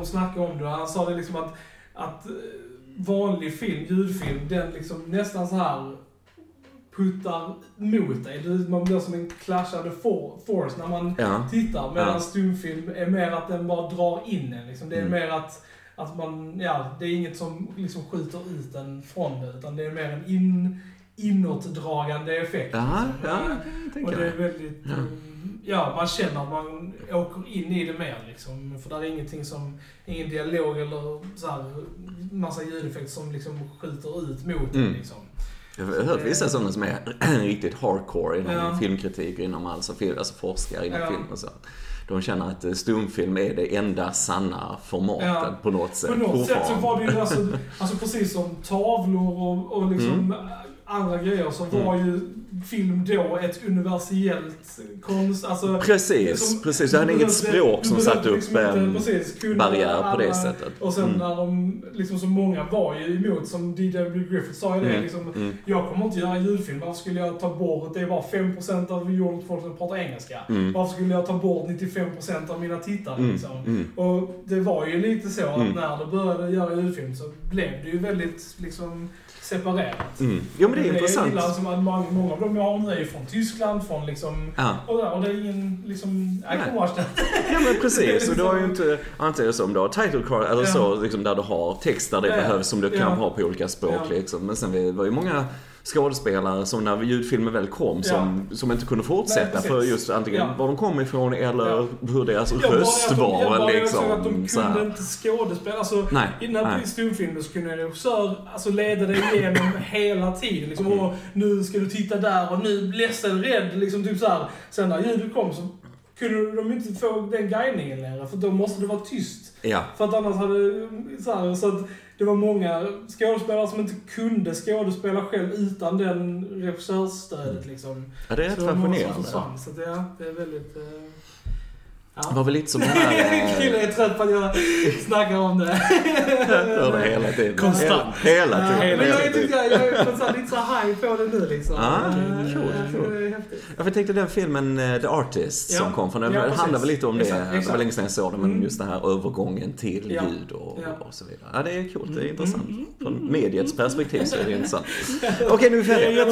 de snackade om det, han sa det liksom att, att eh, vanlig film, ljudfilm, den liksom nästan så här puttar mot dig. Du- Man blir som en clashande for, force när man Ja. tittar. Medan Ja. stumfilm är mer att den bara drar in en. Liksom. Det är Mm. mer att, att man, ja, det är inget som liksom skjuter ut en från det. Utan det är mer en in, inåtdragande effekt. Jaha, liksom. ja, Och tänker det är väldigt, Ja. mm, ja man känner att man åker in i det mer liksom. För där är ingenting som, ingen dialog eller så här, massa ljudeffekter som liksom skjuter ut mot Mm. en liksom. Jag har hört vissa sådana som är riktigt hardcore inom Ja. filmkritik och inom alltså, film, alltså forskare inom Ja. film och så. De känner att eh, stumfilm är det enda sanna formatet Ja. på något sätt. På något sätt så var det ju alltså, alltså precis som tavlor och, och liksom andra grejer så var ju film då ett universellt konst, alltså Precis, som- precis. Det hade inget språk som satte upp liksom en precis, barriär på det sättet. Och sen Mm. när de, liksom så många var ju emot, som D.W. Griffith sa ju det Mm. liksom, Mm. jag kommer inte göra ljudfilm, varför skulle jag ta bort, det är bara 5% av jordens folk som pratar engelska. Mm. Varför skulle jag ta bort 95% av mina tittare Mm. liksom? Mm. Och det var ju lite så att Mm. när de började göra ljudfilm så blev det ju väldigt liksom separerat. Mm. Jo men det är Jag intressant. gillar som att många, många av dem jag har nu är ju från Tyskland, från liksom... Ja. Och, där, och det är ingen liksom... Vars Ja men precis, och du har ju inte, antingen som du har title card eller Ja. så, liksom, där du har text där det Ja. behövs som du kan Ja. ha på olika språk liksom. Men sen det var ju många skådespelare som när ljudfilmen väl kom som, som inte kunde fortsätta Nej, för just antingen Ja. var de kom ifrån eller Ja. hur deras Jag bara- röst jag tror- jag var bara insåg att de liksom. Kunde inte skådespela. Alltså, Nej, Innan nej. stumfilmen så kunde en regissör alltså, leda dig igenom hela tiden. Liksom, och nu ska du titta där och nu ledsen, rädd. Liksom, typ så här. Sen när ljudet kom så kunde de inte få den guidningen längre. För då måste det vara tyst. Ja. För att annars hade... Så, här, så att det var många skådespelare som inte kunde skådespela själv utan den regissörsstödet. Liksom. ja, det är rätt fascinerande. Så det är väldigt... eh, Det var väl lite som den här... Krille eh, är trött på att jag snackar om det. hör det hela tiden. Konstant. Hela, hela tiden. Men Hela jag, tiden. tycker, jag är på så här, lite så high på det nu liksom. Ah, Eh, cool, eh, cool. Ja, för jag tänkte den filmen eh, The Artist som Ja. kom från Ja, det precis. handlar väl lite om det. Exakt, Det var exakt. länge sedan jag såg den, men Mm. just den här övergången till Ja. ljud och, Ja. Mm. och så vidare. Ja, det är coolt, det är intressant. Från mediets perspektiv så är det intressant. Okej, nu är vi färdiga.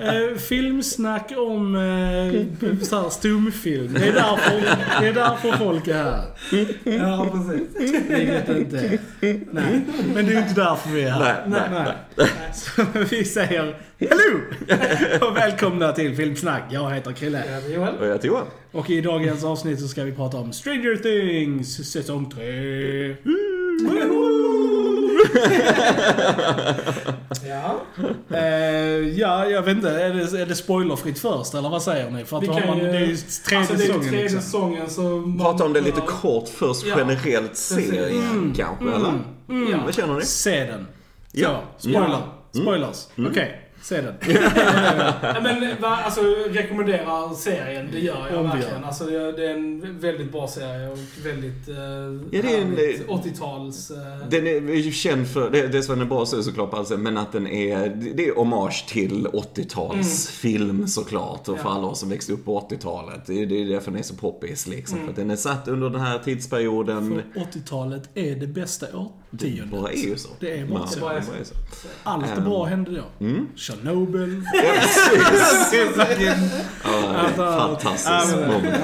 Eh, filmsnack om eh, så här, stumfilm. Det är, därför, det är därför folk är här. Ja, precis. Vilket inte är. Nej, men det är inte därför vi är här. Nej, nej, nej. Så vi säger hello! Och välkomna till Filmsnack. Jag heter Krille. Johan. Och jag heter Johan. Och i dagens avsnitt så ska vi prata om Stranger Things säsong 3. Ja. Eh, ja, jag vet inte. Är det, är det spoilerfritt först eller vad säger ni? För att Vi kan man, ju- det är ju tredje Alltså det är ju säsongen tredje liksom. säsongen så... man- Prata om det lite kort först, Ja, generellt serien Mm. kanske, eller? Ja. Vad känner ni? Se den. Ja. Så, spoiler. Ja. Spoilers. Okej, se den. Ja, men va, alltså rekommenderar serien, det gör jag Om verkligen. Alltså, det, det är en väldigt bra serie och väldigt eh, Ja, det är en- härligt 80-tals... Eh, Den är ju känd för, det, det är bra så är såklart alltså, men att den är, det är hommage till 80-talsfilm såklart. Och för Ja. alla oss som växte upp på 80-talet. Det är, det är därför den är så poppis liksom. För att den är satt under den här tidsperioden. För 80-talet är det bästa Det årtiondet. bara är ju så. Det är bara Ja, så. det bara så. Allt det bra hände då. Mm. Chernobyl. Ja. Det Ja, det är fantastiskt Ja, men- moment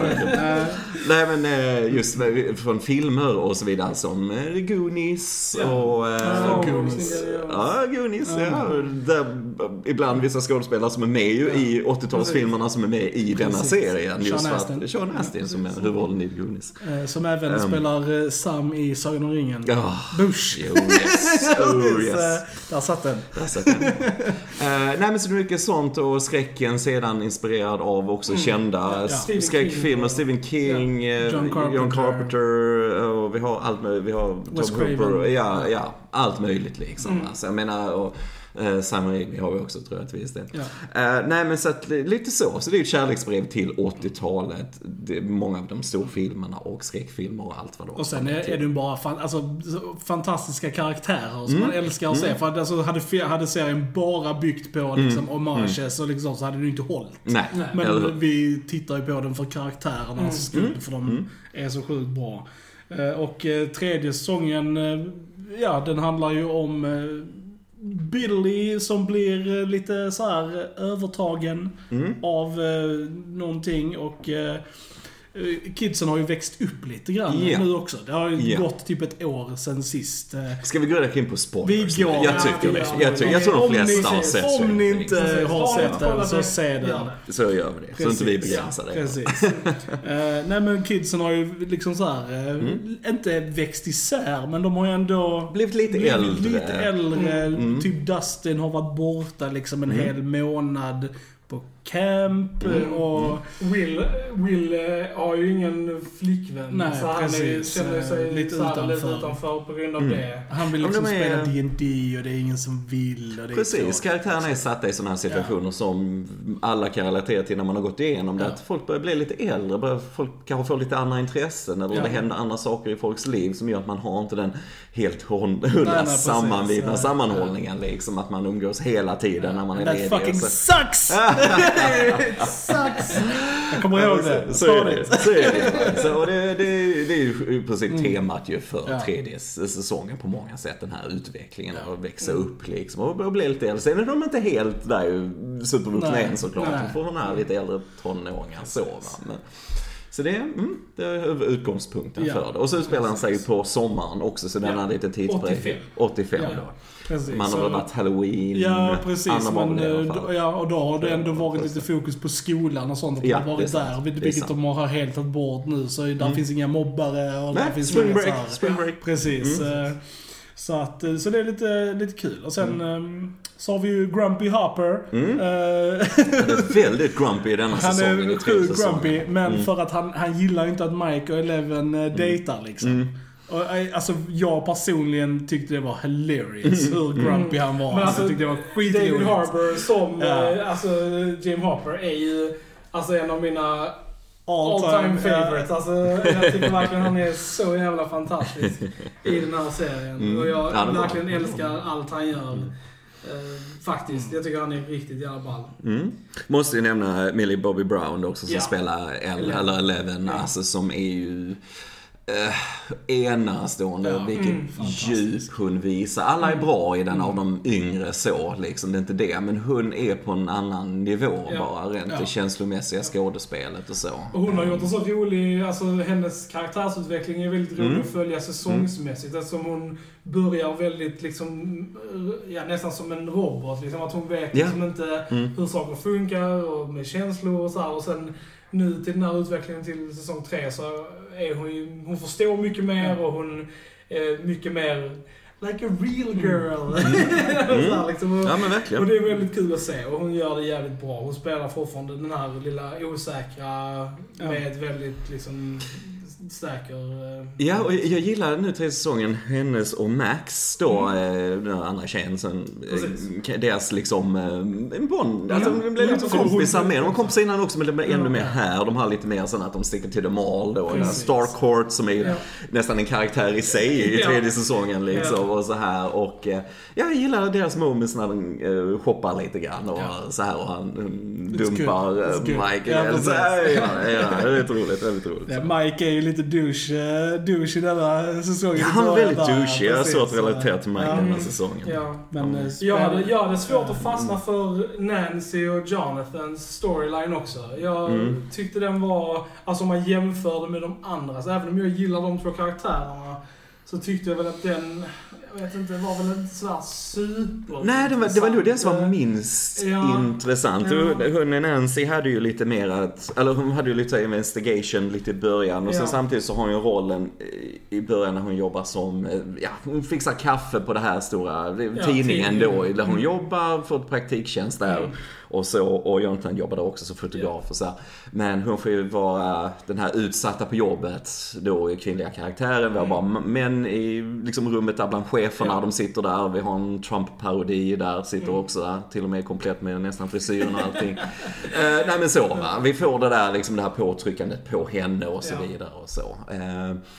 Nej men eh, just från filmer och så vidare som eh, Goonies Ja. och... eh, Wars, Goonies. Ja, Goonies, ja. Ibland vissa skådespelare som är med ju i 80-talsfilmerna som är med i denna Precis. serien. Just Sean Astin. att, Sean Astin som är huvudrollen i Goonies. Som även Um. spelar eh, Sam i Sagan om ringen. Ja. Bush. Oh yes, oh yes. Eh, Där satt den. Där satt den. Eh, nej men så mycket sånt och skräcken sedan inspirerad av också kända Ja, skräckfilmer. Stephen King, John Carpenter. John Carpenter och vi har allt möjligt. Vi har Wes Tom Craven. Hooper. Ja, ja, allt möjligt liksom. Mm. Alltså, jag menar, och, eh, Sam Raimi har vi också tror jag till viss del. Ja. Eh, nej men så att, li- lite så. Så det är ett kärleksbrev till 80-talet. Det är många av de storfilmerna och skräckfilmer och allt vad de Och sen är, är det bara fan, alltså, så fantastiska karaktärer som Mm. man älskar att se. För att alltså, hade, hade serien bara byggt på liksom, homages och liksom, så hade det ju inte hållit. Nej, Nej. Men eller vi tittar ju på den för karaktärernas skull, för de är så sjukt bra. Eh, Och eh, tredje säsongen, eh, ja den handlar ju om Billy som blir eh, lite så här eh, övertagen Mm. av eh, någonting och eh, eh, kidsen har ju växt upp lite grann Ja. nu också. Det har ju Ja. gått typ ett år sen sist. eh, Ska vi gå direkt in på spoilers? Vi går- Jag tycker Ja, det. ja, Jag, tycker, jag tror de flesta har sett Om ni inte. Precis. har sett den så det? se den. Så gör vi det. Så inte vi Precis. begränsar det. Precis. Eh, nej men kidsen har ju liksom så här, eh, inte växt isär men de har ju ändå Blivit lite blivit äldre. Lite äldre. Mm. Typ Dustin har varit borta liksom en Mm. hel månad på camp Mm. och Will, Will eh, har ju ingen flickvän. Nej, så han precis. känner sig Eh, lite, här, lite utanför. utanför på grund av Mm. det. han vill Ja, liksom är- spela D&D och det är ingen som vill och det Precis, karaktärerna är satta i sådana här situationer som alla kan relatera till när man har gått igenom det. Ja. Att folk börjar bli lite äldre, börjar folk kanske få lite andra intressen eller Ja. det händer andra saker i folks liv som gör att man har inte den helt hundra Ja. sammanhållningen liksom. Att man umgås hela tiden när man är That ledig. fucking och så- sucks! Sucks! Jag kommer ihåg det. Så, är det. Så är det. Så, och det, det, det är ju i princip temat ju för Mm. Ja. tredje säsongen på många sätt. Den här utvecklingen och växa upp liksom. Och börja bli lite äldre. Sen är de inte helt där supervuxna än såklart. De får den här lite äldre tonåringar så va. Men, så det, mm, det är utgångspunkten Ja. för det. Och så utspelar han sig på sommaren också så den Ja. har lite tidsbredd. 85. 85 Ja. då. Precis. Man har väl varit halloween. Ja, precis. Men, eh, ja, och då har det ändå varit lite fokus på skolan och sånt. Att Ja, har varit där. Vilket de har helt tagit bort nu. Så där finns inga mobbare och där Nej, finns spring break, spring break. Precis. Mm. Så, att, eh, så det är lite, lite kul. Och sen eh, så har vi ju Grumpy Hopper. Mm. Eh, Han är väldigt grumpy i denna Han säsongen. i är sjukt grumpy, men Mm. för att han, han gillar inte att Mike och Eleven eh, dejtar liksom. Mm. Och, alltså, jag personligen tyckte det var hilarious hur grumpy han var. Men alltså, alltså, jag tyckte det var David skitroligt. Harbour som, Ja. alltså Jim Hopper är ju alltså en av mina All all time ja. favorites. Alltså, jag tycker verkligen han är så jävla fantastisk i den här serien. Mm. Och jag Ja, verkligen älskar allt han gör. Eh, faktiskt. Jag tycker han är riktigt jävla ball. Mm. Måste ju nämna Millie Bobby Brown också som Ja. spelar El, eller Eleven, Ja. alltså som är ju eh, enastående. Ja, Vilket mm, djup hon visar. Alla är bra i den av de yngre så, liksom. Det är inte det. Men hon är på en annan nivå Ja. bara, rent Ja. det känslomässiga skådespelet och så. Och hon har gjort en så rolig, alltså hennes karaktärsutveckling är väldigt rolig Mm. att följa säsongsmässigt eftersom hon börjar väldigt liksom, ja nästan som en robot liksom. Att hon vet Ja. liksom inte Mm. hur saker funkar och med känslor och så här. Och sen nu till den här utvecklingen till säsong tre så är hon ju, hon förstår mycket mer och hon är mycket mer like a real girl. så här, liksom. och, Ja men och verkligen. det är väldigt kul att se och hon gör det jävligt bra. Hon spelar fortfarande den här lilla osäkra Ja. med väldigt liksom säker... eh, Ja, och jag gillar nu tredje säsongen, hennes och Max då, Mm. eh, den andra tjejen sen, Precis. eh, deras liksom, en bond, alltså Ja. de blev lite Ja, kompisar med. De var kompisar innan också men det blir ännu mer här. De har lite mer sån att de sticker till the mall då. Precis. Starcourt som är Ja. nästan en karaktär i sig i tredje säsongen liksom och så här. Och ja, jag gillar deras moments när de shoppar lite grann och så här och han dumpar. Mike. Ja, Ja, precis. så, ja, ja, ja, det är roligt, väldigt roligt. Ja, Mike är ju lite douche, eh, douche i denna säsongen. Ja, han är väldigt Där, douchey. Jag har svårt att relatera till Mike Ja. den här säsongen. Ja. Men, eh, Jag hade, jag hade svårt att fastna för Nancy och Jonathans storyline också. Jag Mm. tyckte den var, alltså om man jämförde med de andra, så även om jag gillar de två karaktärerna, så tyckte jag väl att den, jag vet inte, var väl inte sådär super Nej, det var, det var nog det som var minst Ja. intressant. Ja. Hon Nancy hade ju lite mer att, eller hon hade ju lite investigation lite i början och sen Ja. samtidigt så har hon ju rollen i- början när hon jobbar som, ja, hon fixar kaffe på det här stora det Ja, tidningen då, tidningen. där hon Mm. jobbar, får ett praktiktjänst där. Mm. Och så, och Jonathan jobbar där också som fotograf och så här. Men hon får ju vara den här utsatta på jobbet, då kvinnliga karaktären. Vi har bara m- män i liksom rummet där bland cheferna, Ja. de sitter där. Vi har en Trump-parodi där, sitter Mm. också där. Till och med komplett med nästan frisyren och allting. eh, nej men så va. Vi får det där liksom det här påtryckandet på henne och så Ja. vidare och så. Eh,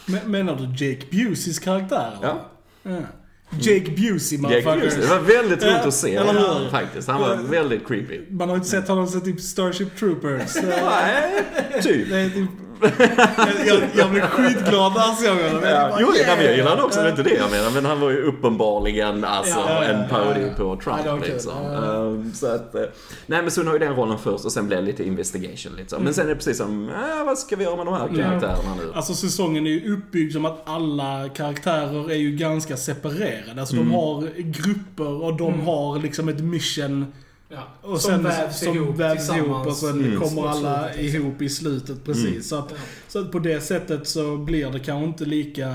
Men- Menar du Jake Buseys karaktär? Ja. ja. Jake Busey, motherfucker. Det var väldigt roligt att se hur? faktiskt. Han var väldigt creepy. Man har inte sett honom sen typ Starship Troopers. Nej, typ. Jag, jag blev skitglad när jag såg honom. Ja, jo, yeah. jag gillade också, det är inte det jag menar. Men han var ju uppenbarligen alltså Ja, ja, en parodi på Trump. Liksom. Ehm, så att, eh, nej men så hon har ju den rollen först och sen blev det lite investigation. Liksom. Men sen är det precis som, äh, vad ska vi göra med de här karaktärerna nu? Alltså säsongen är ju uppbyggd som att alla karaktärer är ju ganska separerade. Alltså Mm. de har grupper och de har liksom ett mission. Ja. Och som sen, vävs som ihop vävs ihop och sen Mm. kommer alla slutet, ihop i slutet precis. Mm. Så, att, Ja. så att på det sättet så blir det kanske inte lika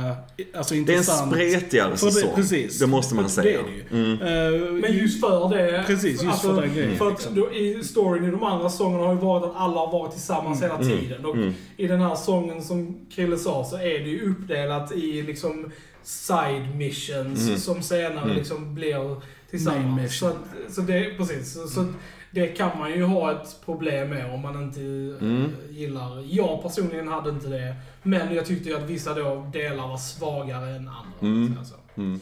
alltså, Det är en intressant. spretigare det- säsong. precis. Det måste man Det säga. det ju. Mm. Eh, Men just för det. Precis, just för den grejen, För att liksom. då, i storyn i de andra sångerna har ju varit att alla har varit tillsammans hela tiden. Och Mm. i den här sången som Krille sa så är det ju uppdelat i liksom side missions Mm. som senare Mm. liksom blir tillsammans. Så, att, så det, precis. Så, så det kan man ju ha ett problem med om man inte eh, Mm. gillar. Jag personligen hade inte det. Men jag tyckte ju att vissa då delar var svagare än andra. Mm. Alltså. Mm.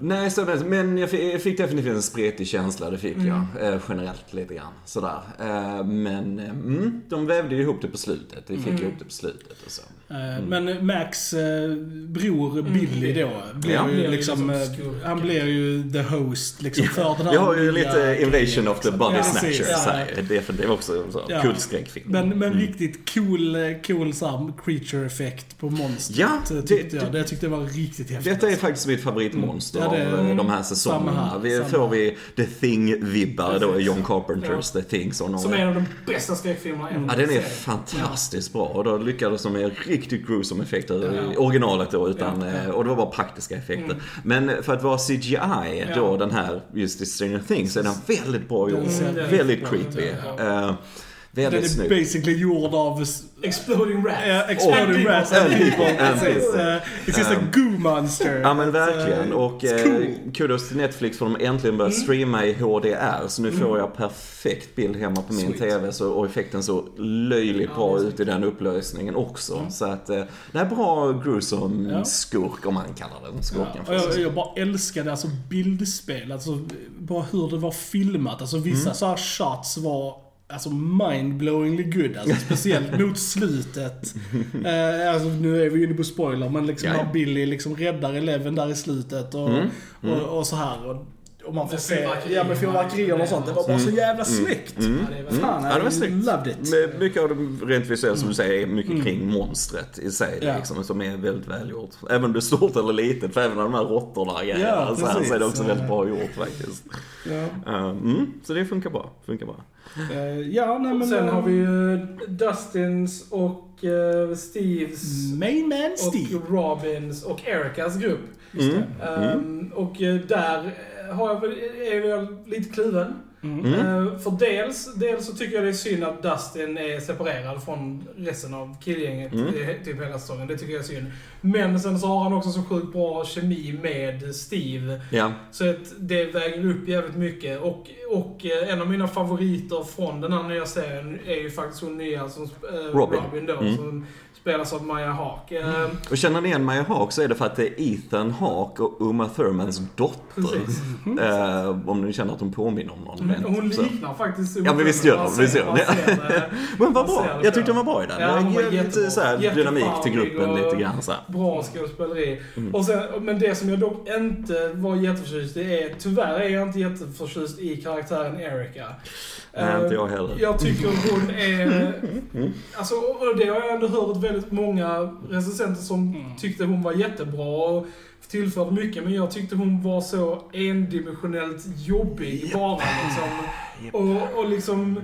Nej, så, men jag fick, jag fick definitivt en spretig känsla, det fick jag. Eh, generellt lite grann. Sådär. Eh, men eh, mm, de vävde ju ihop det på slutet. Vi fick ihop det på slutet och så. Eh, Men Max eh, bror Billy då, blir Ja. ju liksom, liksom eh, skurken. han blir ju the host liksom för den här Vi har ju lite Invasion of the grejen, Body liksom. Ja, Snatchers. Ja, här. Det är, för det är också en sån Ja. kul skräckfilm. Men, men Mm. riktigt cool, cool så creature effekt på monstret Ja, det- tyckte jag. det- Det tyckte jag var riktigt häftigt. Detta är faktiskt mitt favoritmonster Mm. Ja, det- av de här samma säsongerna. här, Vi får vi The Thing-vibbar då i. John Carpenters The Thing. Som, Som är en av de bästa skräckfilmerna ever. Ja, den är fantastiskt bra. Och då lyckades de med riktigt gruesome effekter i Ja. originalet då. Utan, Ja, eh, Och det var bara praktiska effekter. Mm. Men för att vara CGI då, den här, just i Stranger Things, så är den väldigt bra gjord. Väldigt creepy. Eh, Den väldigt är snygg. basically gjord av Exploding Rats. eh, exploding Och- rats and people. and Precis. people. Eh, It's just a Um, goo monster. Ja men verkligen. eh, Och eh, cool. kudos till Netflix för att de äntligen börjar streama i HDR. Så nu får jag perfekt bild hemma på min Sweet. TV. Så, och effekten så löjligt Ja, bra ut i den upplösningen också. Så att eh, det är bra gruesome Ja. skurk om man kallar den skurken. Ja, jag, jag bara älskade alltså bildspel, alltså bara hur det var filmat. Alltså vissa Mm. så här shots var alltså mind-blowingly good. Alltså speciellt mot slutet. Eh, alltså nu är vi inne på spoiler, men liksom när Billy liksom räddar Eleven där i slutet och, Mm, och, och så här. Och, och man får Med se, ja med fyrverkerier och sånt. Det var bara så jävla snyggt. Mm. Ja, det är väl- Fan, Ja, det var I snyggt. loved it. Men Mycket av det rent visuellt som du säger är mycket kring monstret i sig. Ja. Liksom, som är väldigt välgjort. Även om det är stort eller litet. För även de här råttorna. Ja, så, här, så är det också väldigt bra gjort faktiskt. Ja, Uh, mm, så det funkar bra. Funkar bra. Eh, ja nej men... Sen eh, har vi ju Dustins och eh, Steves Main man Steve. och Robins och Ericas grupp. Just det. Ehm, och eh, där eh, har jag väl, är jag lite kluven. Mm. Mm. Eh, för dels, dels så tycker jag det är synd att Dustin är separerad från resten av killgänget Mm. i typ hela säsongen. Det tycker jag är synd. Men sen så har han också så sjukt bra kemi med Steve. Ja. Så att det väger upp jävligt mycket. Och, och eh, en av mina favoriter från den här nya serien är ju faktiskt hon nya som, eh, Robin. Robin. då, Mm. som spelas av Maya Hawke. Eh, Och känner ni igen Maya Hawke så är det för att det är Ethan Hawke och Uma Thurmans dotter. Eh, om ni känner att hon påminner om någon. Men hon Så. liknar faktiskt Ja, men visst gör hon, Man visst gör hon. Men vad bra. Jag tyckte hon var bra i den. Ja, det hon lite så här dynamik till gruppen lite grann så här. Bra skådespeleri. Mm. Och sen, men det som jag dock inte var jätteförtjust i är, tyvärr är jag inte jätteförtjust i karaktären Erika. Nej, inte jag Eh, heller. Jag tycker hon är... Mm. Alltså, och det har jag ändå hört väldigt många recensenter som Mm. tyckte hon var jättebra och tillförde mycket, men jag tyckte hon var så endimensionellt jobbig bara liksom. Och, och liksom...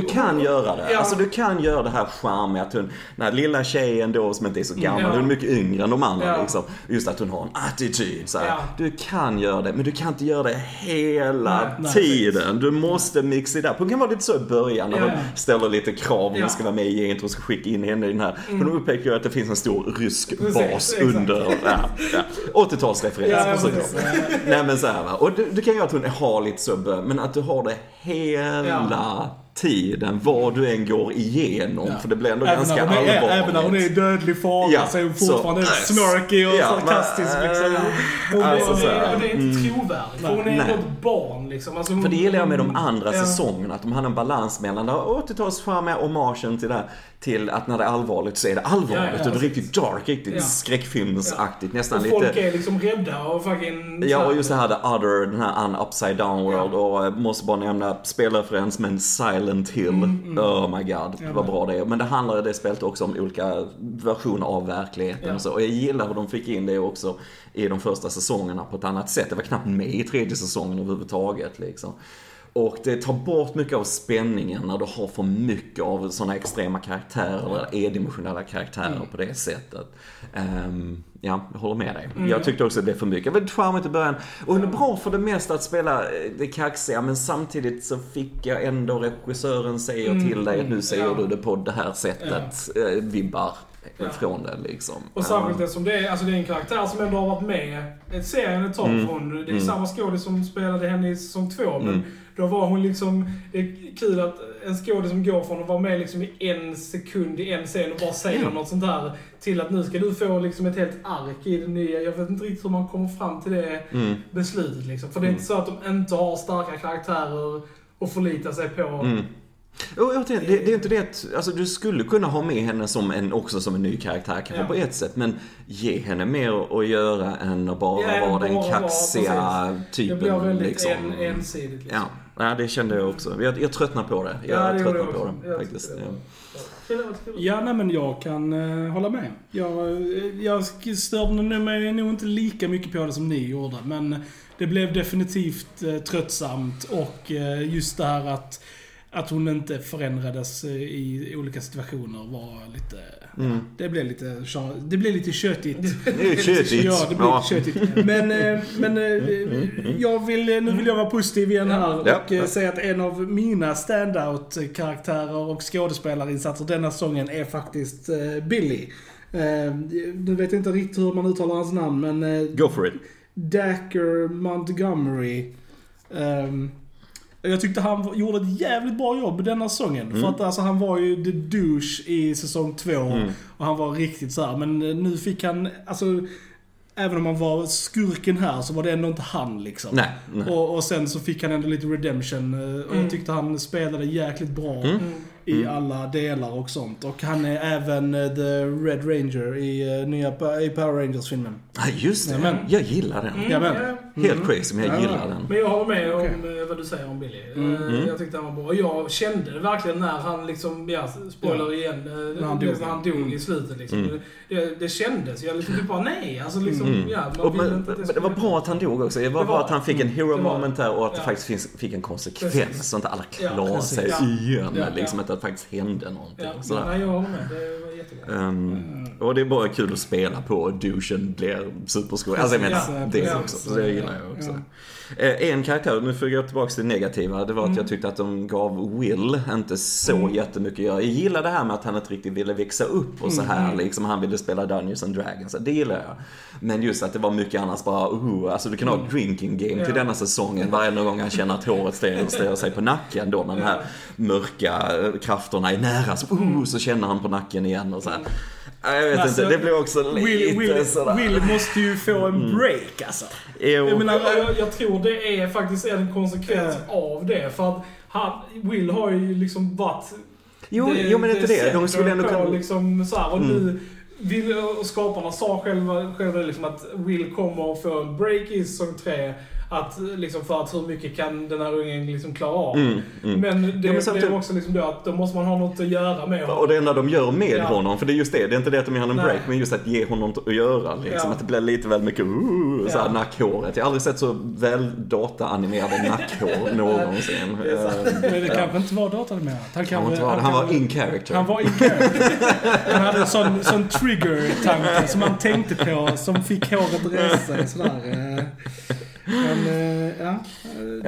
Du kan göra det. Ja. Alltså du kan göra det här charmiga att hon, den här lilla tjejen då som inte är så gammal, Ja. hon är mycket yngre än de andra Ja. liksom. Just att hon har en attityd så. Ja. Du kan göra det, men du kan inte göra det hela Nej, nej, tiden. Du måste mixa det upp. Hon kan vara lite så i början när Ja. hon ställer lite krav om Ja. ska vara med i gänget och ska skicka in henne i den här. För de upptäcker ju att det finns en stor rysk Precis, bas exakt. under, ja, ja. 80-talsreferens Ja, ja, precis. Nej men så här va. Och du, du kan göra att hon har lite så men att du har det hela. Tiden, vad du än går igenom. Ja. För det blir ändå Även ganska hon är, allvarligt. även när hon är i dödlig fara Ja, så är hon så- fortfarande äh, snarky och ja, men, sarkastisk liksom. äh, Hon är, Alltså, så här, och det är inte trovärdigt. För hon är Nej. ett barn liksom. Alltså, hon, För det gillar jag med de andra Ja. säsongerna, att de hade en balans mellan 80-talscharmiga hommagen till det, till att när det är allvarligt så är det allvarligt. Ja, ja, och det är riktigt dark, riktigt Ja. skräckfilmsaktigt. Nästan Och lite... folk är liksom rädda och fucking... Ja, och just det här The Other, den här un upside down world och eh, måste bara nämna spelreferens men Silent Hill. Mm, Oh my god, vad bra det är. Men det handlar i det spelet också om olika versioner av verkligheten Ja. och så. Och jag gillar hur de fick in det också i de första säsongerna på ett annat sätt. Det var knappt med i tredje säsongen överhuvudtaget liksom. Och det tar bort mycket av spänningen när du har för mycket av sådana extrema karaktärer, eller edimensionella karaktärer Mm. på det sättet. Ehm, ja, jag håller med dig. Mm. Jag tyckte också det blev för mycket. Lite charmigt i början. Och det är bra för det mesta att spela eh, det kaxiga, men samtidigt så fick jag ändå regissören säger Mm, till dig att nu säger ja. du det på det här sättet, eh, vibbar Ja. från det liksom. Och särskilt eftersom det är, alltså det är en karaktär som ändå har varit med serien ett tag. Mm. För hon, det är Mm. samma skådis som spelade henne i säsong två. Men Mm. Då var hon liksom... Det är kul att en skådis som går från att vara med liksom i en sekund i en scen och bara säga Ja. något sånt där till att nu ska du få liksom ett helt ark i det nya. Jag vet inte riktigt hur man kommer fram till det Mm. beslutet liksom. För det är inte så att de inte har starka karaktärer att förlita sig på. Mm. Och återigen, det, det är inte det att, alltså du skulle kunna ha med henne som en, också som en ny karaktär kanske Ja. på ett sätt, men ge henne mer att göra än att bara Ja, vara den kaxiga Det typen. blir väldigt liksom. en, ensidigt liksom. Ja, ja, det kände jag också. Jag, jag tröttnar på det. Jag Ja, tröttnar på det Jag faktiskt. det Ja. Ja, nej men jag kan eh, hålla med. Jag, jag störde mig nog inte lika mycket på det som ni gjorde, men det blev definitivt eh, tröttsamt och eh, just det här att, att hon inte förändrades eh, i olika situationer var lite... Mm. Det blev lite, det blev lite köttigt. Ja, det blir Ja. lite köttigt. Men, eh, men eh, jag vill, nu vill jag vara positiv igen här Ja. och eh, säga att en av mina standout-karaktärer och skådespelarinsatser denna säsongen är faktiskt eh, Billy. Eh, Nu vet jag inte riktigt hur man uttalar hans namn, men eh, Go for it. Dacker Montgomery. Jag tyckte han gjorde ett jävligt bra jobb denna säsongen. För att alltså, han var ju the douche i säsong två. Mm. Och han var riktigt så här. men eh, nu fick han, alltså Även om han var skurken här så var det ändå inte han liksom. Nej, nej. Och, och sen så fick han ändå lite redemption. eh, Och Mm. jag tyckte han spelade jäkligt bra Mm. Mm. i alla delar och sånt. Och han är även eh, The Red Ranger i uh, nya i Power Rangers-filmen. Ja, just det. Jajamän. Jag gillar den. Mm, Jajamän. ja. Helt Mm. crazy, men jag Ja. gillar den. Men jag håller med Okej. om eh, vad du säger om Billy. Mm. Eh, Mm. Jag tyckte han var bra. Och jag kände det verkligen när han liksom, ja, spoiler igen, eh, När han det- dog. när han dog Mm. i slutet liksom. Mm. Det, det kändes. Jag liksom typ bara nej. Alltså liksom, Mm. ja, man Och, men, inte att men det det var bra att han dog också. Det var Det bra att han fick en det. hero Det moment där och att det Ja. faktiskt finns, fick en konsekvens. Precis. Så inte alla Ja, klarar sig Ja. igen. Ja, liksom det faktiskt hände någonting. Ja, sådär. nej, jag håller med. Det var jättebra. Ehm, och det är bara kul att spela på douchen blir superskoj. Alltså jag menar Ja, det också. Så det gillar jag också. Eh, En karaktär, nu får jag gå tillbaka till det negativa, det var att Mm. jag tyckte att de gav Will inte så Mm. jättemycket att göra. Jag gillar det här med att han inte riktigt ville växa upp och så här Mm. liksom. Han ville spela Dungeons and Dragons, det gillar jag. Men just att det var mycket annars bara, uh, alltså du kan ha ett drinking game till Mm. Denna säsongen varje gång han känner att håret ställer sig på nacken då när de här mörka krafterna är nära. Så, uh, så känner han på nacken igen och så här. Jag vet Alltså, inte, det blir också lite Will, Will, sådär. Will måste ju få en break alltså. Jo. Jag menar, Jag, jag, tror det är faktiskt en konsekvens av det. För att han, Will har ju liksom varit... Jo, jo men inte det. De skulle ändå kunna... Liksom, så här, och Mm. nu, Will och skaparna sa själva, själva liksom att Will kommer att få en break i säsong 3. Att, liksom, för att hur mycket kan den här ungen liksom klara av? Mm, mm. Men det Ja, men blir samtidigt- också liksom då att då måste man ha något att göra med honom. Och det enda de gör med Ja. honom, för det är just det, det är inte det att de ger honom break, men just att ge honom något att göra. Liksom. Ja. Att det blir lite väl mycket uh, så här, Ja. nackhåret. Jag har aldrig sett så väl dataanimerade nackhår någonsin. Det är sant. Eh, Men det kanske inte var datanimerat. Han, Han, var, inte var, han var in character. Han var in character. Han hade en sån, sån trigger-tanke som han tänkte på som fick håret att resa sig sådär. Men, eh, ja.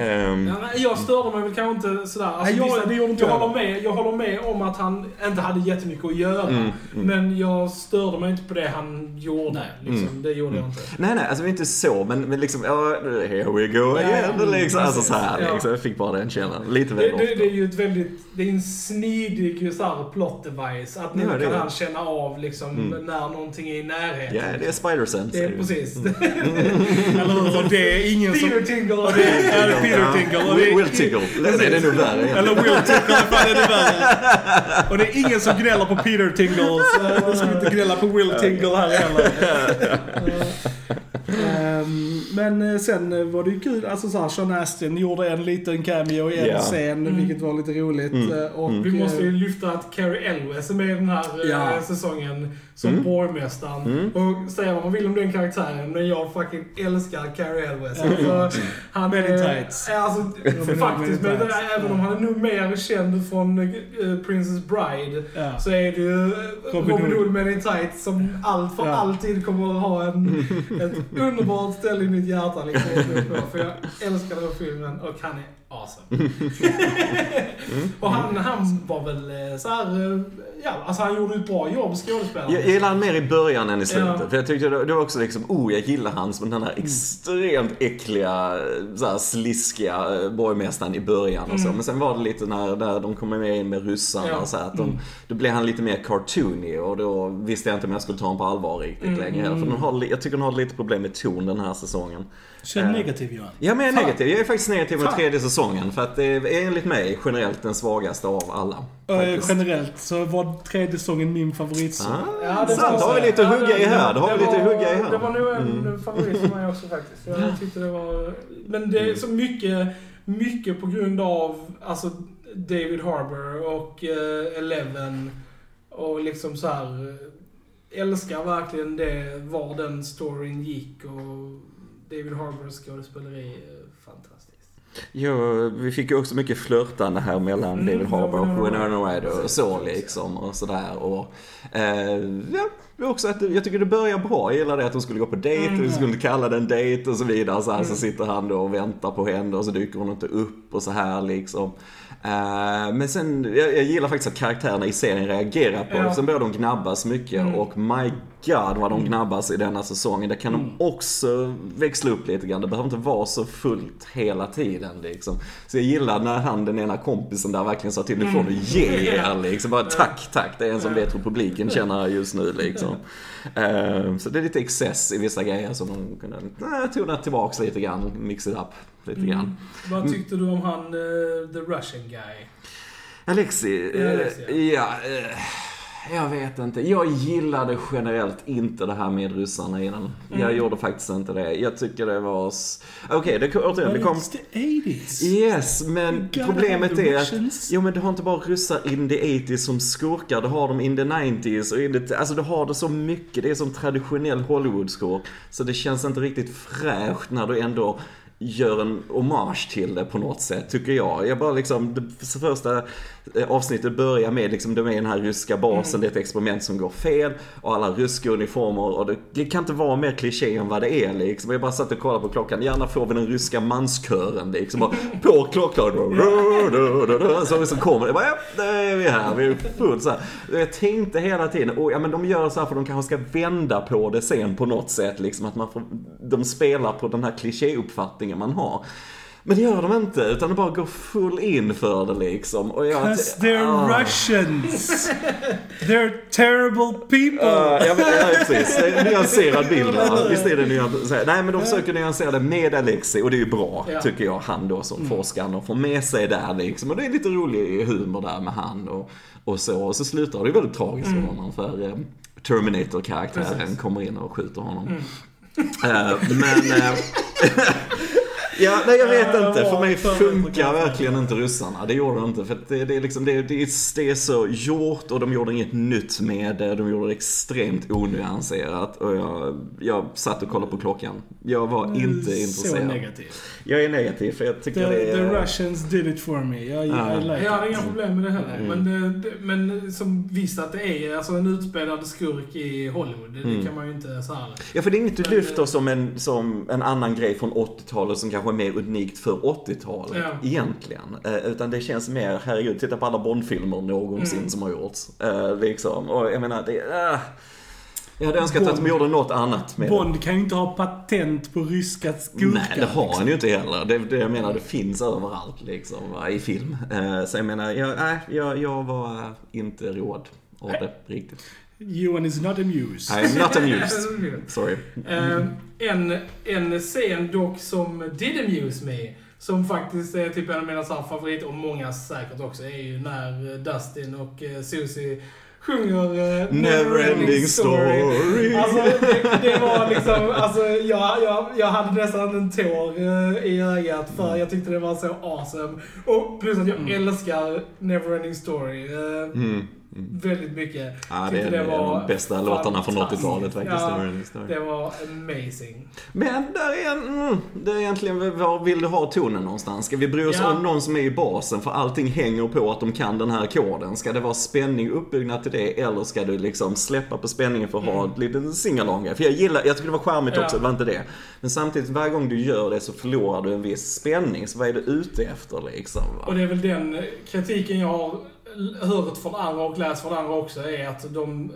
Ehm, Ja, jag störde mig väl kanske inte sådär. Alltså, Nej, jag- gjorde inte jag, jag. håller med, jag håller med om att han inte hade jättemycket att göra. Mm, Men jag störde mig inte på det han gjorde. Nej. Liksom. Mm. Det gjorde jag inte. Nej, nej, alltså vi är inte så, men, men liksom, ja, here we go again. ja, liksom, alltså precis. så här, Ja. liksom, jag fick bara den känslan. Lite väl Det, det, det är ju ett väldigt, det är en snidig så här, plot device. Att nu kan han känna av liksom Mm. när någonting är i närheten. Ja, det är spider-sense. Det är precis. Eller hur? Det är ingen som... Peter Tingle. Och det är, Peter Tingle. Och det är, Will Tingle. Det är nog värre. Eller Will Tingle, fan är det värre. Och det är ingen som gnäller på Peter Tingle, så då ska vi inte gnälla på Will Tingle här heller. Ehm, Men eh, sen var det ju kul, alltså såhär, Sean Astin gjorde en liten cameo i en Ja. scen, vilket var lite roligt. Mm. eh, Och, Mm. Vi måste ju eh, lyfta att Carrie Elwes är med i den här Ja. säsongen som Mm. borgmästaren. Mm. Och säga vad man vill om den karaktären, men jag fucking älskar Carrie Elwes. Ja. Alltså, han Men in är- tights. Ja, alltså, faktiskt, men även om han är nog mer känd från eh, Princess Bride, ja. så är det ju eh, Robin Hood. In tights som allt för Ja. alltid kommer att ha en, ett underbart ställe i mitt hjärta. Liksom, för jag älskar den här filmen och han är awesome. och han, han var väl eh, så här, ja, alltså han gjorde ett bra jobb skådespelare. Jag gillar han mer i början än i slutet. Ja. För jag tyckte det det var också liksom, oh jag gillar hans, men den här extremt äckliga, så här, sliskiga eh, borgmästaren i början och så. Mm. Men sen var det lite när, när de kommer med in med ryssarna Ja. så här, att de, då blev han lite mer cartoony och då visste jag inte om jag skulle ta honom på allvar riktigt Mm, längre. heller. För den har, jag tycker den har lite problem med ton den här säsongen. Känn negativ Johan. Ja men jag är Fan. negativ. Jag är faktiskt negativ Fan. tredje säsongen. För att det är enligt mig generellt den svagaste av alla. Eh, faktiskt. generellt så var tredje säsongen min favoritsäsong. Ah, Ja, det sant, har vi lite att hugga i här. Då har vi det lite var- hugga i här. Det var nog en Mm. favorit för mig också faktiskt. Jag tyckte det var... Men det är så mycket, mycket på grund av alltså, David Harbour och eh, Eleven och liksom så här eh, älskar verkligen det, var den storyn gick och David Harbours skådespeleri Ja, vi fick ju också mycket flörtande här mellan Mm, David Harbour och Winona. Ryder och så liksom och sådär och eh, ja, det är också att jag tycker det börjar bra. Jag gillar det att de skulle gå på dejt Mm. och vi skulle kalla det en dejt och så vidare så här, så Mm. sitter han då och väntar på henne och så dyker hon inte upp och så här liksom. Eh, men sen, jag, jag gillar faktiskt att karaktärerna i serien reagerar på det. Ja. Sen börjar de gnabbas mycket Mm. och my god vad de gnabbas i denna säsongen. Det kan Mm. de också växla upp lite grann. Det behöver inte vara så fullt hela tiden liksom. Så jag gillar när han, den ena kompisen där verkligen sa till nu får du ge er liksom. Bara tack, tack. Det är en som vet hur publiken känner just nu liksom. Eh, Så det är lite excess i vissa grejer som de kunde äh, tona tillbaks lite grann. Mix it up lite grann. Mm. Vad tyckte du om han, eh, the Russian guy? Alexi, Ja, eh, Alexi, ja, eh, jag vet inte. Jag gillade generellt inte det här med ryssarna i den. Jag Mm. gjorde faktiskt inte det. Jag tycker det var... Okej, det, återigen, det kom... It's the 80s. Yes, men problemet är att. Jo men du har inte bara ryssar in the 80s som skurkar, du har dem in the 90s och in the, Alltså du har det så mycket, det är som traditionell Hollywood-skurk. Så det känns inte riktigt fräscht när du ändå gör en hommage till det på något sätt, tycker jag. Jag bara liksom, det första avsnittet börjar med liksom, de är i den här ryska basen, det är ett experiment som går fel och alla ryska uniformer och det, det kan inte vara mer kliché än vad det är liksom. Jag bara satt och kollade på klockan, gärna får vi den ryska manskören liksom. Bara, på klockan, så, så kommer det, bara, ja, där är vi här, vi är fullt så här. Jag tänkte hela tiden, oh, ja men de gör så här för de kanske ska vända på det sen på något sätt liksom. Att man får, de spelar på den här klichéuppfattningen man har. Men det gör de inte, utan de bara går full in för det liksom. Och jag, Cause they're Ah. Russians. They're terrible people. Uh, ja, men, ja, precis. Det är en nyanserad bild va? Visst är det nyanserad? Nej, men de försöker nyansera det med Alexi och det är ju bra, Ja. tycker jag, han då som forskaren och får med sig där liksom. Och det är lite rolig humor där med han och, och så. Och så slutar det ju väldigt tragiskt för honom för eh, Terminator-karaktären kommer in och skjuter honom. Eh, men... eh, Ja, nej jag vet inte. För mig funkar verkligen inte russarna. Det gjorde de inte. För det, det, är liksom, det, det, är, det är så gjort och de gjorde inget nytt med det. De gjorde det extremt onyanserat. Och jag, jag satt och kollade på klockan. Jag var inte Mm, Så intresserad. negativ. Jag är negativ för jag tycker The, det the är... Russians did it for me. Jag, Ja. I like Jag hade inga problem med det heller. Mm. Men, det- det, men som visst att det är alltså, en utspelad skurk i Hollywood. Det, Mm. det kan man ju inte så här. Ja, för det är inget du lyfter eh, som en, som en annan grej från 80-talet som kanske är mer unikt för 80-talet Ja. egentligen. Eh, utan det känns mer, herregud, titta på alla Bond-filmer någonsin Mm. som har gjorts. Eh, liksom. Och jag menar, det är... jag hade önskat att de Bond. gjorde något annat med det. Bond kan ju inte ha patent på ryska skurkar. Nej, det har liksom. han ju inte heller. Det, det jag menar, det finns överallt liksom, i film. Så jag menar, jag, nej, jag, jag var inte råd av det riktigt. Johan is not amused. I'm not amused. Sorry. Eh, en, en scen dock som did amuse me, som faktiskt är typ en av mina favoriter, och många säkert också, är ju när eh, Dustin och eh, Susie sjunger eh, Neverending story. Alltså det, det var liksom, alltså jag, jag, jag hade nästan en tår eh, i ögat för jag tyckte det var så awesome. Och plus att jag älskar Neverending story. eh, Mm. Väldigt mycket. Ja, det är, det är de bästa låtarna från fantastiskt. 80-talet faktiskt. Ja. Det var amazing. Men där är, en, mm, det är egentligen, var vill du ha tonen någonstans? Ska vi bry oss Ja. om någon som är i basen? För allting hänger på att de kan den här koden. Ska det vara spänning uppbyggnad till det eller ska du liksom släppa på spänningen för att ha ett litet singalong För jag gillar, jag tycker det var charmigt Mm. Ja. också, det var inte det. Men samtidigt, varje gång du gör det så förlorar du en viss spänning. Så vad är du ute efter liksom? Va? Och det är väl den kritiken jag har hört från andra och läst från andra också, är att de,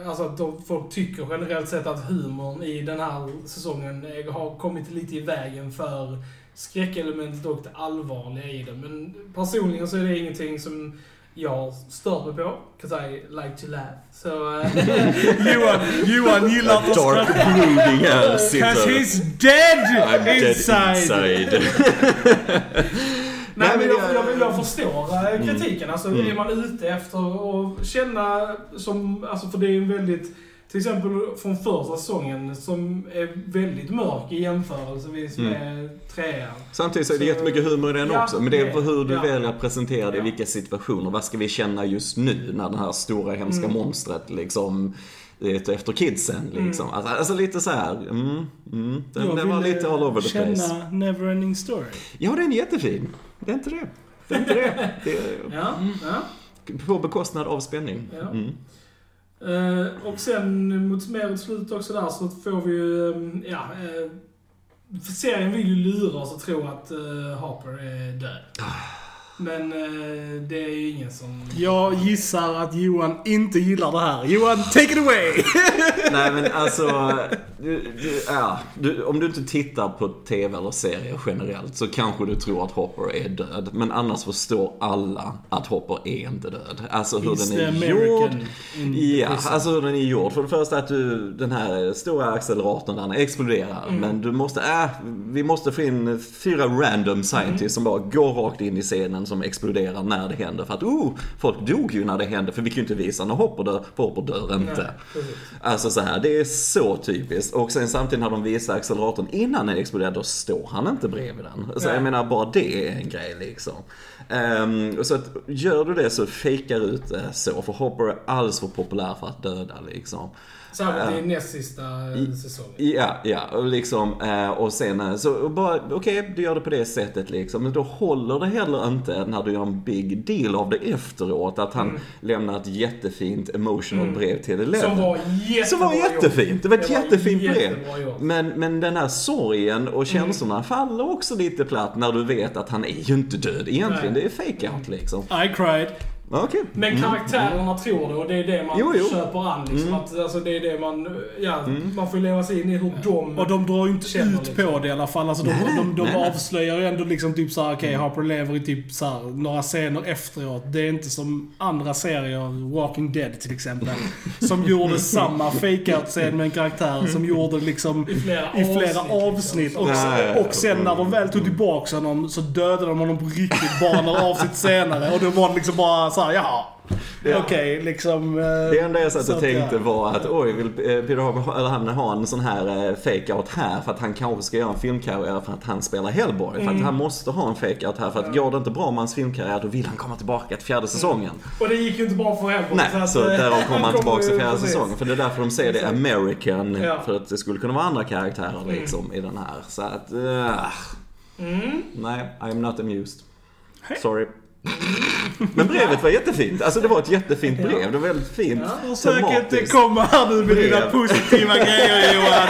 eh, alltså att de, folk tycker generellt sett att humorn i den här säsongen eh, har kommit lite i vägen för skräckelementet och det allvarliga i det. Men personligen så är det ingenting som jag stör mig på, 'cause I like to laugh. Så... eh, Johan, Johan gillar att Dark brooding här Cause sitter. he's dead I'm dead inside. Nej, men jag, jag- jag, förstår eh, kritiken. Alltså, Mm. är man ute efter att känna som... Alltså, för det är en väldigt... Till exempel från första säsongen som är väldigt mörk i jämförelsevis Mm. med trean. Samtidigt så är det Så- jättemycket humor i den Ja, också. Men det är på hur du ja. väljer att presentera det i Ja. vilka situationer. Vad ska vi känna just nu när det här stora hemska Mm. monstret liksom är efter kidsen liksom. Mm. Alltså, alltså lite så här. Mm, mm, den, Jag den var lite all over the place. känna Neverending Story. Ja, den är jättefin. Det är inte det. Det är inte det. det är Ja, ja. på bekostnad av spänning. Ja. Mm. Eh, och sen mot mer mot slutet också där så får vi ju, eh, ja, eh, serien vill ju lura oss att tro att eh, Harper är död. Men eh, det är ju ingen som... Jag gissar att Johan inte gillar det här. Johan, take it away! Nej men alltså, du, du, ja, du, om du inte tittar på TV eller serier generellt så kanske du tror att Hopper är död. Men annars förstår alla att Hopper är inte död. Alltså hur He's den är gjord. Ja, alltså hur den är gjord. För det första att du, den här stora acceleratorn den exploderar. Mm. Men du måste, äh, vi måste få in fyra random scientists Mm. som bara går rakt in i scenen som exploderar när det händer. För att, oh, folk dog ju när det hände. För vi kan ju inte visa när Hopper dör, för Hopper dör inte. Nej. Alltså så här, det är så typiskt. Och sen samtidigt när de visar acceleratorn innan den exploderar, då står han inte bredvid den. Så jag menar, bara det är en grej liksom. Ehm, så att gör du det så fejkar ut det så, för Hopper är alldeles för populär för att döda liksom. Särskilt i näst sista eh, säsongen. Ja, ja, och liksom, eh, och sen eh, så bara, okej, du gör det på det sättet liksom, men då håller det heller inte när du gör en big deal av det efteråt, att han lämnar ett jättefint emotional Mm. brev till Eleven. Som var jättebra Som var jättefint. Det var ett jättefint gjort. Men, men den här sorgen och känslorna faller också lite platt när du vet att han är ju inte död egentligen. Nej. Det är fake out liksom. I cried. Okej. Men karaktärerna tror det och det är det man Jo, jo. köper an. Liksom, Mm. att, alltså, det är det man, ja, man får leva sig in i hur de... Och de drar ju inte ut liksom. på det i alla fall. Alltså de, Nej, nej, de, de nej, avslöjar ju ändå liksom typ såhär, okej Harper lever i typ såhär, några scener efteråt. Det är inte som andra serier, Walking Dead till exempel, som gjorde samma fake-out-scen med en karaktär som gjorde liksom I flera i flera avsnitt, avsnitt. liksom. Och, Nej. och sen när de väl tog tillbaka honom så dödade de honom på riktigt bara några avsnitt senare. Och då var det liksom bara såhär, jaha. Okej, liksom. eh, Det enda jag satt så och att, tänkte ja. var att oj, vill eh, Peter Haber ha- eller han ha en sån här eh, fake-out här för att han kanske ska göra en filmkarriär för att han spelar Hellboy. För att han måste ha en fake-out här för att går det inte bra med hans filmkarriär då vill han komma tillbaka till fjärde säsongen. Och det gick ju inte bra för Hellboy. Nej, så eh, därav kommer han tillbaka till fjärde precis. säsongen. För det är därför de säger det American. Ja. För att det skulle kunna vara andra karaktärer liksom i den här. Så att, uh, Mm. nej, I am not amused. Sorry. Men brevet var jättefint. Alltså det var ett jättefint brev. Det var väldigt fint. Försök inte komma här nu med dina Brev. positiva grejer Johan.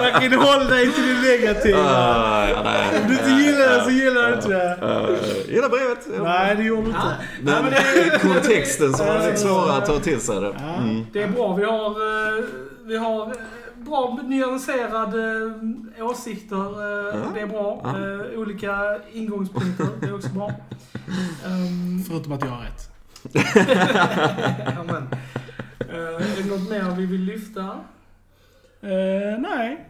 Verkligen håll dig till det negativa. Ah, ja, nej. Om du inte gillar det så gillar du inte det. Uh, gillar brevet. Nej, det gjorde du inte. Men kontexten som var lite svårare att ta till sig det. Mm. Det är bra. Vi har, eh, vi har bra nyanserade eh, åsikter. eh, Ja. Det är bra. Ja. Eh, Olika ingångspunkter. Det är också bra. Um, Förutom att jag har rätt. amen. Eh, är det något mer vi vill lyfta? Eh, nej.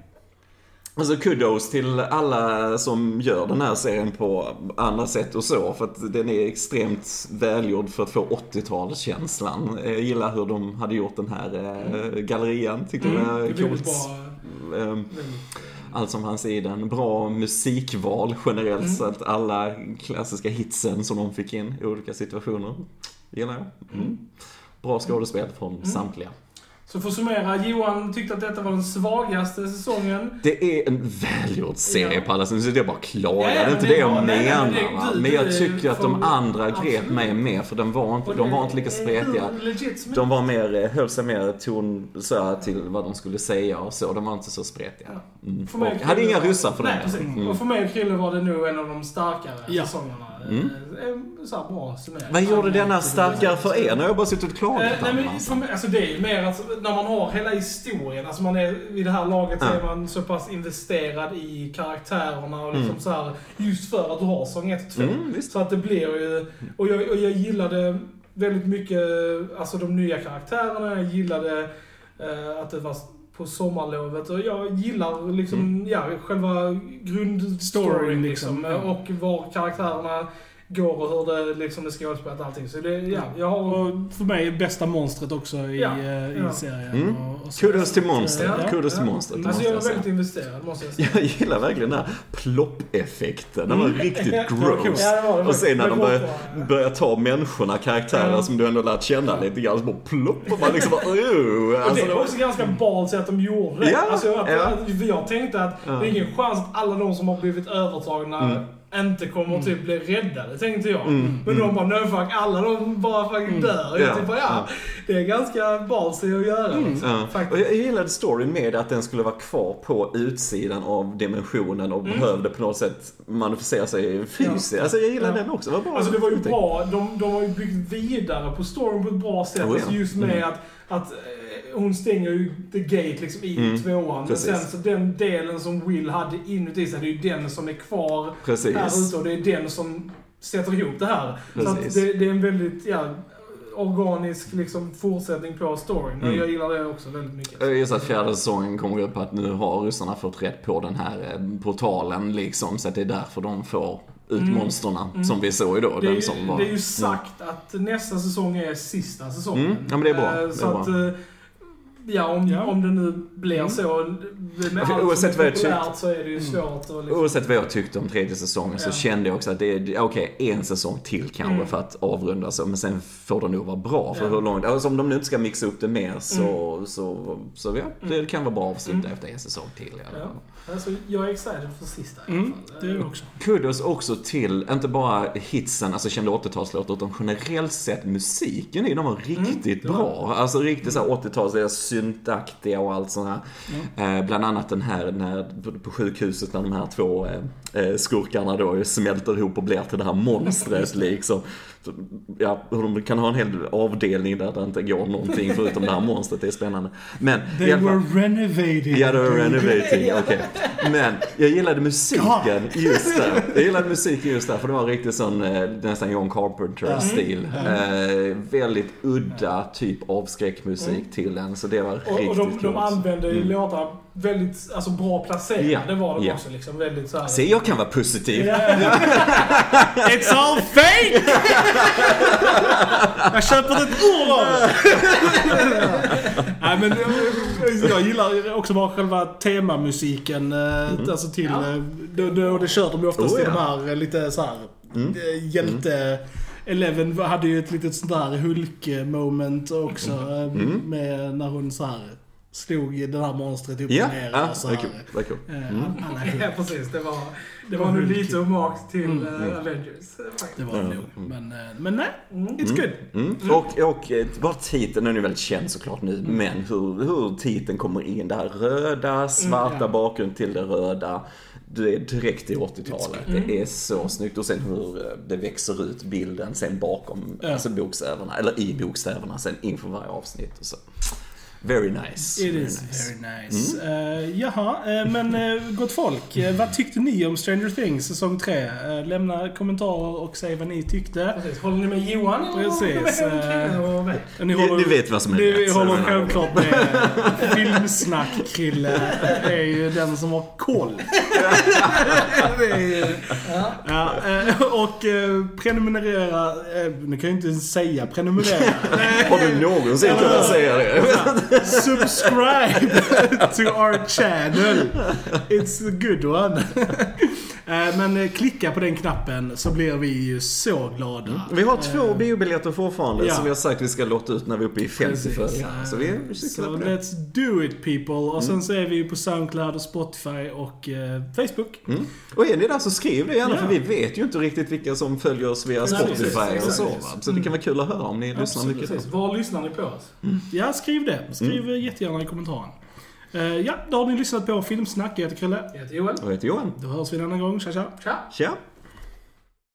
Alltså kudos till alla som gör den här serien på andra sätt och så. För att den är extremt välgjord för att få 80-talskänslan. Jag gillar hur de hade gjort den här eh, gallerian. Tyckte det Mm, var det väldigt coolt. bra. Ehm, allt som fanns i den. Bra musikval generellt Mm. så att alla klassiska hitsen som de fick in i olika situationer gillar jag. Mm. Bra skådespel från Mm. samtliga. Så för att summera, Johan tyckte att detta var den svagaste säsongen. Det är en välgjord serie Ja. på alla sätt. Så det är bara att klaga. Ja, det är men inte det det jag var- nej, nej, menar. men det- Men jag du- tycker att de andra grep absolut. mig mer. För de var inte, de var inte lika är spretiga. De var mer, eh, höll sig mer ton så här, till vad de skulle säga och så. De var inte så spretiga. Mm. För mig Och hade inga ryssar för Nej, det. Mm. Och för mig och Krille var det nog en av de starkare Ja. säsongerna. Mm. Eh, Så här bra summering. Vad gjorde denna starkare för er? Nu har jag bara suttit och klagat Eh, nej, men för alltså det är ju mer att när man har hela historien, alltså man är vid det här laget så Ja. är man så pass investerad i karaktärerna och liksom Mm. så här, just för att du har säsong 1 och 2. Mm. Så att det blir ju, och jag, och jag gillade väldigt mycket, alltså de nya karaktärerna, jag gillade eh, att det var på sommarlovet och jag gillar liksom, Mm. ja, själva grundstoryn Storyn, liksom. liksom, ja. Och var karaktärerna går och hur det liksom är skådespelat och allting. Så det, ja, jag har... Och för mig är bästa monstret också i, Ja, eh, i ja. serien. Mm. Och, och. Kudos till monstret. Ja, Kudos till monstret. Alltså jag var jag säga. väldigt investerad, måste jag säga. Jag gillar verkligen den här plopp-effekten. Den var riktigt Ja, gross. Ja, det var det Och sen när de börjar, börjar ta människorna, karaktärer Ja. som du ändå lärt känna lite grann, så bara plopp och man liksom bara Och alltså, det det var var, också ganska balt att de gjorde det. Ja, alltså, att, ja. att, för jag tänkte att Ja. det är ingen chans att alla de som har blivit övertagna Mm. Inte kommer typ bli räddade, tänkte jag. Mm, Men mm. de bara, no fuck, alla de bara fucking dör. Ja, Jag typ ja, ja. det är ganska balsy att göra. Liksom, Ja. Och jag gillade storyn med att den skulle vara kvar på utsidan av dimensionen och behövde på något sätt manifestera sig fysiskt. Mm. Ja. Alltså jag gillade den också. Det var bra. Alltså det var ju bra, de, de har ju byggt vidare på storyn på ett bra sätt. Oh, just med Mm. att, att hon stänger ju the gate liksom i Mm. tvåan. Men Precis. sen så den delen som Will hade inuti sig, det är ju den som är kvar Precis. här ute och det är den som sätter ihop det här. Så att Precis. det, det är en väldigt, ja, organisk liksom fortsättning på storyn. Mm. jag gillar det också väldigt mycket. Jag gissar att fjärde säsongen kommer upp att nu har ryssarna fått rätt på den här eh, portalen liksom. Så att det är därför de får ut Mm. monsterna Mm. som vi såg då. Det är, ju, som var, det är ju sagt att nästa säsong är sista säsongen. Mm, ja, men det är bra. Eh, Det är Så bra. Ja om, Ja. om det nu blir Mm. så. Med allt oavsett vad jag populärt så är det ju svårt att liksom... Oavsett vad jag tyckte om tredje säsongen så Ja. kände jag också att det är, okej, en säsong till kanske Mm. för att avrunda så, men sen får det nog vara bra. För Ja. hur långt, alltså om de nu inte ska mixa upp det mer så, Mm. så, så ja, det kan vara bra att avsluta Mm. efter en säsong till alla Ja. Alltså, jag är excited för sista i alla Mm, fall. det är jag också. Kudos också till, inte bara hitsen, alltså kända 80-talslåtar, utan generellt sett musiken i dem var riktigt Mm, bra. Alltså riktigt såhär 80-tals, det är syntaktiga och allt sånt här. Eh, bland annat den här när, på, sjukhuset när de här två eh, skurkarna då smälter ihop och blir till det här monstret liksom. Ja, hur de kan ha en hel avdelning där det inte går någonting förutom det här monstret, det är spännande. Men They fall- were renovating. Ja, det var renovating, okej. Men jag gillade musiken just där. Jag gillade musiken just där, för det var riktigt sån eh, nästan John Carpenter-stil. Eh, väldigt udda typ av skräckmusik till den, så det var Och, och riktigt de, de coolt. använde ju låtarna väldigt alltså, bra placerade det var de ja. också. Liksom, väldigt så här. Se, jag kan vara positiv. Ja, It's all fake! jag köper ett ord av. Nej men jag, jag gillar också bara själva temamusiken. eh, Alltså till... Ja. eh, Då, då det kör de ju oftast Oh, i de här eh, lite så här eh, hjälte... Eleven hade ju ett litet sånt där Hulk-moment också. eh, Med när hon så här slog den här monstret upp Ja, och ner. ja och så det är kul. Det är kul. Eh, är ja, precis. Det var, det var nog lite hommage till Mm. eh, Avengers. eh, Det faktiskt. var det nog. Men, eh, men nej, it's good. Mm. Och, och eh, bara titeln, den är väldigt känd såklart nu, men hur, hur titeln kommer in. Det här röda, svarta ja. bakgrund till det röda. Det är direkt i 80-talet. Det är så snyggt. Och sen hur det växer ut bilden sen bakom Ja. alltså bokstäverna, eller i bokstäverna sen inför varje avsnitt. Och så. Very nice. It very is nice. very nice. Eh, jaha, eh, men uh, gott folk. eh, vad tyckte ni om Stranger Things säsong 3? Uh, lämna kommentarer och säg vad ni tyckte. Precis. Håller ni med Johan? Precis, håller ni mig? Ni Ni, ni vet vad som är Ni rätt. så- håller självklart med. Filmsnack-Krille är ju den som har koll. Ju- Ja. och prenumerera, nu kan jag ju inte säga prenumerera. Har du någonsin kunnat säga det? Subscribe to our channel. It's a good one. Eh, Men eh, klicka på den knappen så blir vi ju så glada. Vi har två biobiljetter fortfarande ja. som vi har sagt vi ska låta ut när vi är uppe i 50 Precis. följare. Så vi är Så på det. let's do it people. Och sen så är vi ju på Soundcloud och Spotify och eh, Facebook. Mm. Och är ni där så skriv det gärna Ja. för vi vet ju inte riktigt vilka som följer oss via Spotify och så. Så det kan vara kul att höra om ni lyssnar Absolut. mycket. Precis. Var lyssnar ni på oss? Ja, skriv det. Skriv Mm. jättegärna i kommentaren. Eh, ja, då har ni lyssnat på Filmsnack. Jag heter Krille. Jag heter Joel. Och jag heter Johan. Då hörs vi en annan gång. Tja tja. Tja! Tja!